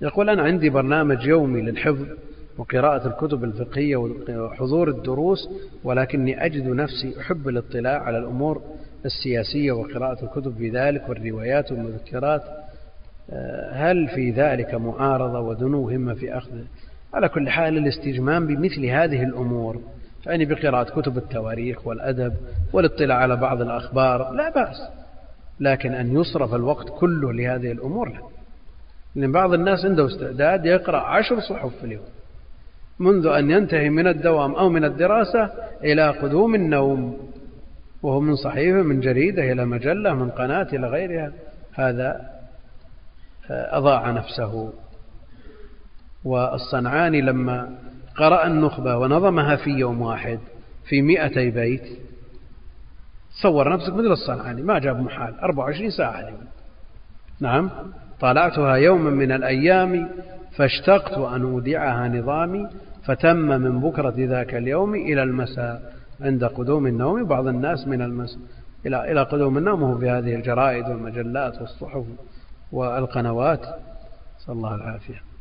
يقول أنا عندي برنامج يومي للحفظ وقراءة الكتب الفقهية وحضور الدروس ولكني أجد نفسي أحب الاطلاع على الأمور السياسية وقراءة الكتب في ذلك والروايات والمذكرات. آه، هل في ذلك معارضة ودنو همة في أخذ؟ على كل حال الاستجمام بمثل هذه الأمور يعني بقراءة كتب التواريخ والأدب والاطلاع على بعض الأخبار لا بأس لكن أن يصرف الوقت كله لهذه الأمور لا. لأن بعض الناس عنده استعداد يقرأ عشر صحف في اليوم. منذ أن ينتهي من الدوام أو من الدراسة إلى قدوم النوم. وهو من صحيفة من جريدة إلى مجلة من قناة إلى غيرها. هذا أضاع نفسه. والصنعاني لما قرأ النخبة ونظمها في يوم واحد في مئتي بيت تصور نفسك مثل الصنعاني ما جاب محال 24 ساعة اليوم. نعم. طالعتها يوما من الأيام فاشتقت أن أودعها نظامي فتم من بكرة ذاك اليوم إلى المساء عند قدوم النوم. بعض الناس من المساء إلى إلى قدوم النوم هو في هذه الجرائد والمجلات والصحف والقنوات. نسأل الله العافية